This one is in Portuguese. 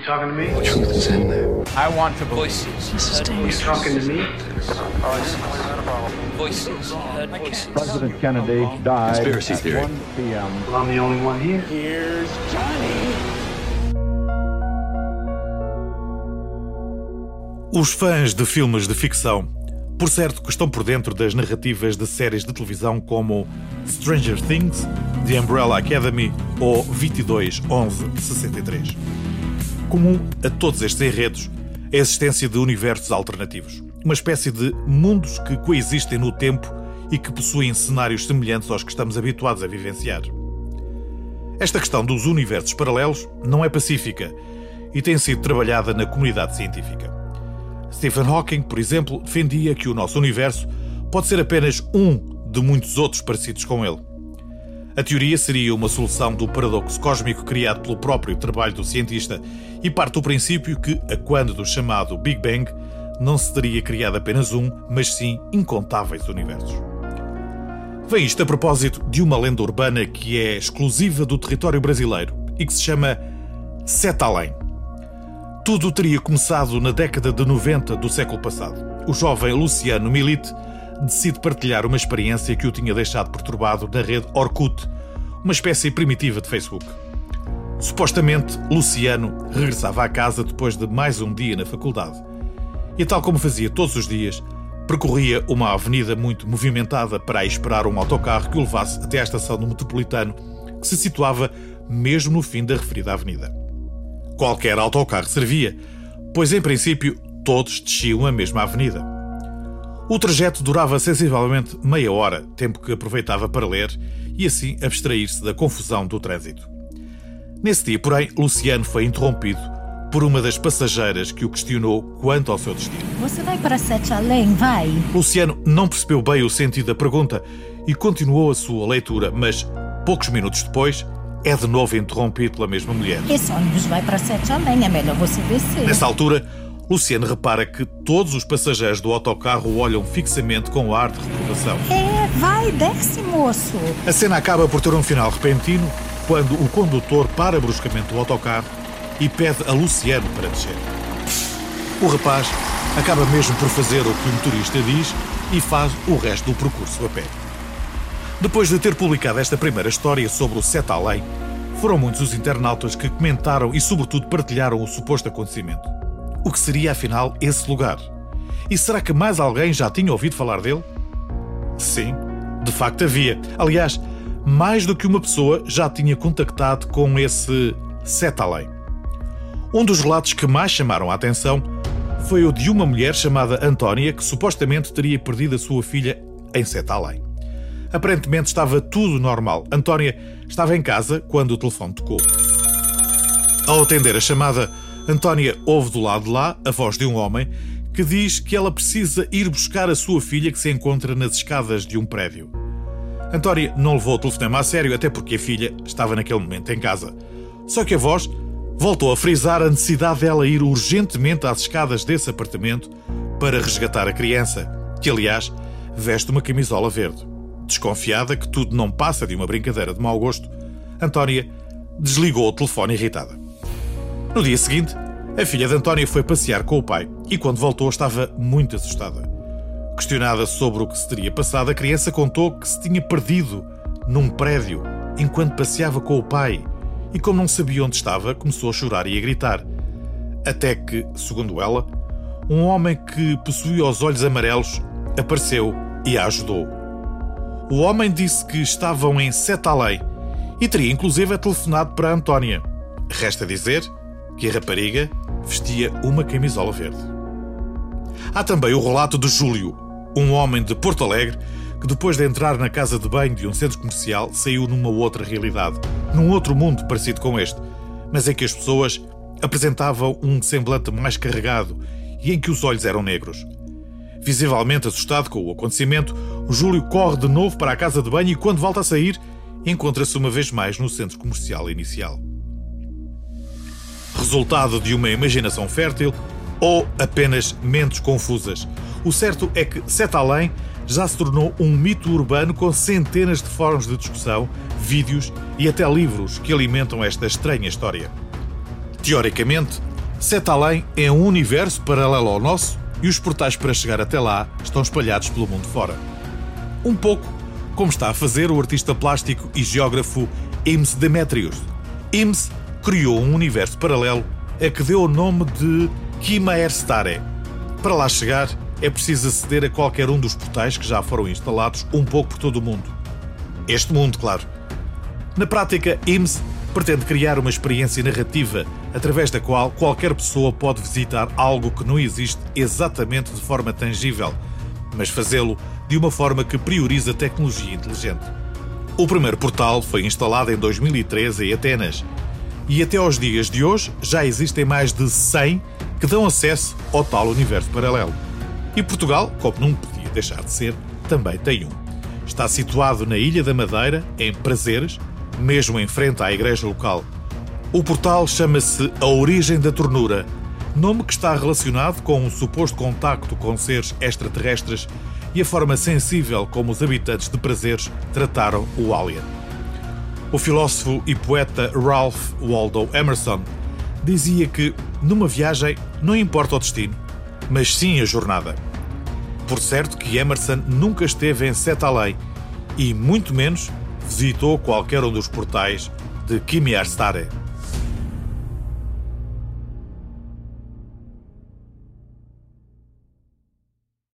You talking to me? The truth is in there. I want to voices. You talking to me? Voices. Voices. President Kennedy died Conspiracy at theory. 1 p.m. Well, I'm the only one here. Here's Johnny. Os fãs de filmes de ficção, por certo que estão por dentro das narrativas de séries de televisão como Stranger Things, The Umbrella Academy ou 221163. Comum a todos estes enredos é a existência de universos alternativos, uma espécie de mundos que coexistem no tempo e que possuem cenários semelhantes aos que estamos habituados a vivenciar. Esta questão dos universos paralelos não é pacífica e tem sido trabalhada na comunidade científica. Stephen Hawking, por exemplo, defendia que o nosso universo pode ser apenas um de muitos outros parecidos com ele. A teoria seria uma solução do paradoxo cósmico criado pelo próprio trabalho do cientista e parte do princípio que, a quando do chamado Big Bang, não se teria criado apenas um, mas sim incontáveis universos. Vem isto a propósito de uma lenda urbana que é exclusiva do território brasileiro e que se chama Sete Além. Tudo teria começado na década de 90 do século passado. O jovem Luciano Milite decide partilhar uma experiência que o tinha deixado perturbado na rede Orkut, uma espécie primitiva de Facebook. Supostamente, Luciano regressava à casa depois de mais um dia na faculdade. E tal como fazia todos os dias, percorria uma avenida muito movimentada para esperar um autocarro que o levasse até à estação do metropolitano, que se situava mesmo no fim da referida avenida. Qualquer autocarro servia, pois em princípio todos desciam a mesma avenida. O trajeto durava sensivelmente meia hora, tempo que aproveitava para ler e assim abstrair-se da confusão do trânsito. Nesse dia, porém, Luciano foi interrompido por uma das passageiras que o questionou quanto ao seu destino. Você vai para Sete Além, vai? Luciano não percebeu bem o sentido da pergunta e continuou a sua leitura, mas poucos minutos depois é de novo interrompido pela mesma mulher. Esse ônibus vai para Sete Além, é melhor você descer. Nessa altura, Luciano repara que todos os passageiros do autocarro o olham fixamente com ar de reprovação. É, vai, desce, moço. A cena acaba por ter um final repentino quando o condutor para bruscamente o autocarro e pede a Luciano para descer. O rapaz acaba mesmo por fazer o que o motorista diz e faz o resto do percurso a pé. Depois de ter publicado esta primeira história sobre o Sete Além, foram muitos os internautas que comentaram e, sobretudo, partilharam o suposto acontecimento. O que seria, afinal, esse lugar? E será que mais alguém já tinha ouvido falar dele? Sim, de facto havia. Aliás, mais do que uma pessoa já tinha contactado com esse Sete Além. Um dos relatos que mais chamaram a atenção foi o de uma mulher chamada Antónia que supostamente teria perdido a sua filha em Sete Além. Aparentemente estava tudo normal. Antónia estava em casa quando o telefone tocou. Ao atender a chamada, Antónia ouve do lado de lá a voz de um homem que diz que ela precisa ir buscar a sua filha que se encontra nas escadas de um prédio. Antónia não levou o telefonema a sério, até porque a filha estava naquele momento em casa. Só que a voz voltou a frisar a necessidade dela ir urgentemente às escadas desse apartamento para resgatar a criança, que aliás veste uma camisola verde. Desconfiada que tudo não passa de uma brincadeira de mau gosto, Antónia desligou o telefone irritada. No dia seguinte, a filha de Antónia foi passear com o pai e, quando voltou, estava muito assustada. Questionada sobre o que se teria passado, a criança contou que se tinha perdido num prédio enquanto passeava com o pai e, como não sabia onde estava, começou a chorar e a gritar. Até que, segundo ela, um homem que possuía os olhos amarelos apareceu e a ajudou. O homem disse que estavam em Sete Além e teria inclusive telefonado para Antónia. Resta dizer que a rapariga vestia uma camisola verde. Há também o relato de Júlio, um homem de Porto Alegre que depois de entrar na casa de banho de um centro comercial saiu numa outra realidade, num outro mundo parecido com este, mas em que as pessoas apresentavam um semblante mais carregado e em que os olhos eram negros. Visivelmente assustado com o acontecimento, Júlio corre de novo para a casa de banho e, quando volta a sair, encontra-se uma vez mais no centro comercial inicial. Resultado de uma imaginação fértil ou apenas mentes confusas? O certo é que Sete Além já se tornou um mito urbano com centenas de fóruns de discussão, vídeos e até livros que alimentam esta estranha história. Teoricamente, Sete Além é um universo paralelo ao nosso e os portais para chegar até lá estão espalhados pelo mundo fora. Um pouco como está a fazer o artista plástico e geógrafo Ims Demetrius. Ims criou um universo paralelo a que deu o nome de Kima Erstare. Para lá chegar, é preciso aceder a qualquer um dos portais que já foram instalados um pouco por todo o mundo. Este mundo, claro. Na prática, IMS pretende criar uma experiência narrativa através da qual qualquer pessoa pode visitar algo que não existe exatamente de forma tangível, mas fazê-lo de uma forma que prioriza a tecnologia inteligente. O primeiro portal foi instalado em 2013 em Atenas e até aos dias de hoje já existem mais de 100 que dão acesso ao tal universo paralelo. E Portugal, como não podia deixar de ser, também tem um. Está situado na Ilha da Madeira, em Prazeres, mesmo em frente à igreja local. O portal chama-se A Origem da Tornura, nome que está relacionado com um suposto contacto com seres extraterrestres e a forma sensível como os habitantes de Prazeres trataram o alien. O filósofo e poeta Ralph Waldo Emerson dizia que numa viagem não importa o destino, mas sim a jornada. Por certo que Emerson nunca esteve em Sete Além e muito menos visitou qualquer um dos portais de Kimi Stare.